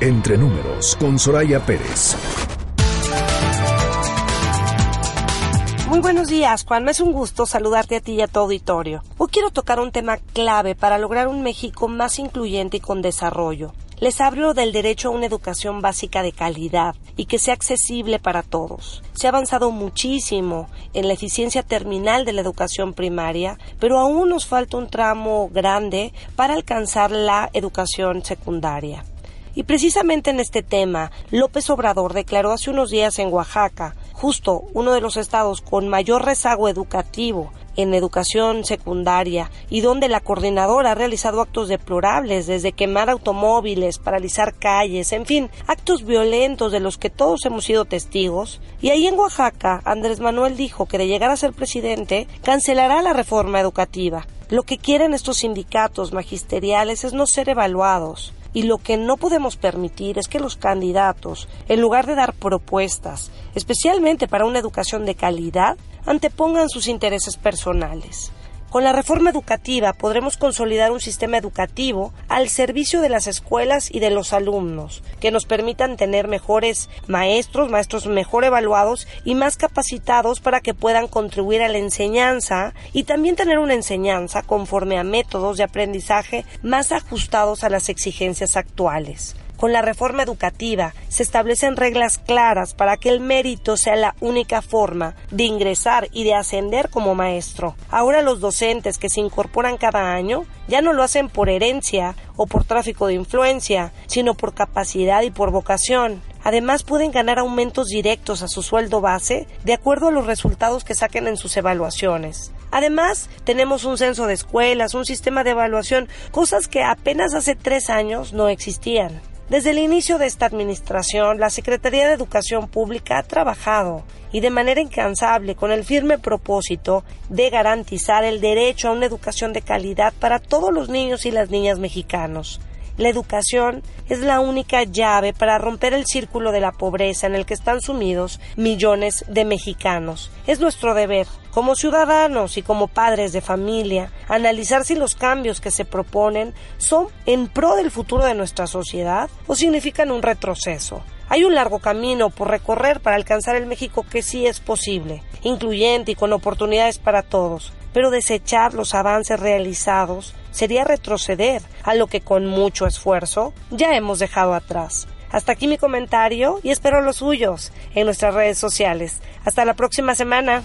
Entre números, con Soraya Pérez. Muy buenos días, Juan. Es un gusto saludarte a ti y a tu auditorio. Hoy quiero tocar un tema clave para lograr un México más incluyente y con desarrollo. Les hablo del derecho a una educación básica de calidad y que sea accesible para todos. Se ha avanzado muchísimo en la eficiencia terminal de la educación primaria, pero aún nos falta un tramo grande para alcanzar la educación secundaria. Y precisamente en este tema, López Obrador declaró hace unos días en Oaxaca, justo uno de los estados con mayor rezago educativo en educación secundaria y donde la coordinadora ha realizado actos deplorables desde quemar automóviles, paralizar calles, en fin, actos violentos de los que todos hemos sido testigos. Y ahí en Oaxaca, Andrés Manuel dijo que de llegar a ser presidente, cancelará la reforma educativa. Lo que quieren estos sindicatos magisteriales es no ser evaluados, y lo que no podemos permitir es que los candidatos, en lugar de dar propuestas, especialmente para una educación de calidad, antepongan sus intereses personales. Con la reforma educativa podremos consolidar un sistema educativo al servicio de las escuelas y de los alumnos, que nos permitan tener mejores maestros, maestros mejor evaluados y más capacitados para que puedan contribuir a la enseñanza y también tener una enseñanza conforme a métodos de aprendizaje más ajustados a las exigencias actuales. Con la reforma educativa se establecen reglas claras para que el mérito sea la única forma de ingresar y de ascender como maestro. Ahora los docentes que se incorporan cada año ya no lo hacen por herencia o por tráfico de influencia, sino por capacidad y por vocación. Además pueden ganar aumentos directos a su sueldo base de acuerdo a los resultados que saquen en sus evaluaciones. Además, tenemos un censo de escuelas, un sistema de evaluación, cosas que apenas hace tres años no existían. Desde el inicio de esta administración, la Secretaría de Educación Pública ha trabajado y de manera incansable con el firme propósito de garantizar el derecho a una educación de calidad para todos los niños y las niñas mexicanos. La educación es la única llave para romper el círculo de la pobreza en el que están sumidos millones de mexicanos. Es nuestro deber, como ciudadanos y como padres de familia, analizar si los cambios que se proponen son en pro del futuro de nuestra sociedad o significan un retroceso. Hay un largo camino por recorrer para alcanzar el México que sí es posible, incluyente y con oportunidades para todos, pero desechar los avances realizados sería retroceder a lo que con mucho esfuerzo ya hemos dejado atrás. Hasta aquí mi comentario y espero los suyos en nuestras redes sociales. Hasta la próxima semana.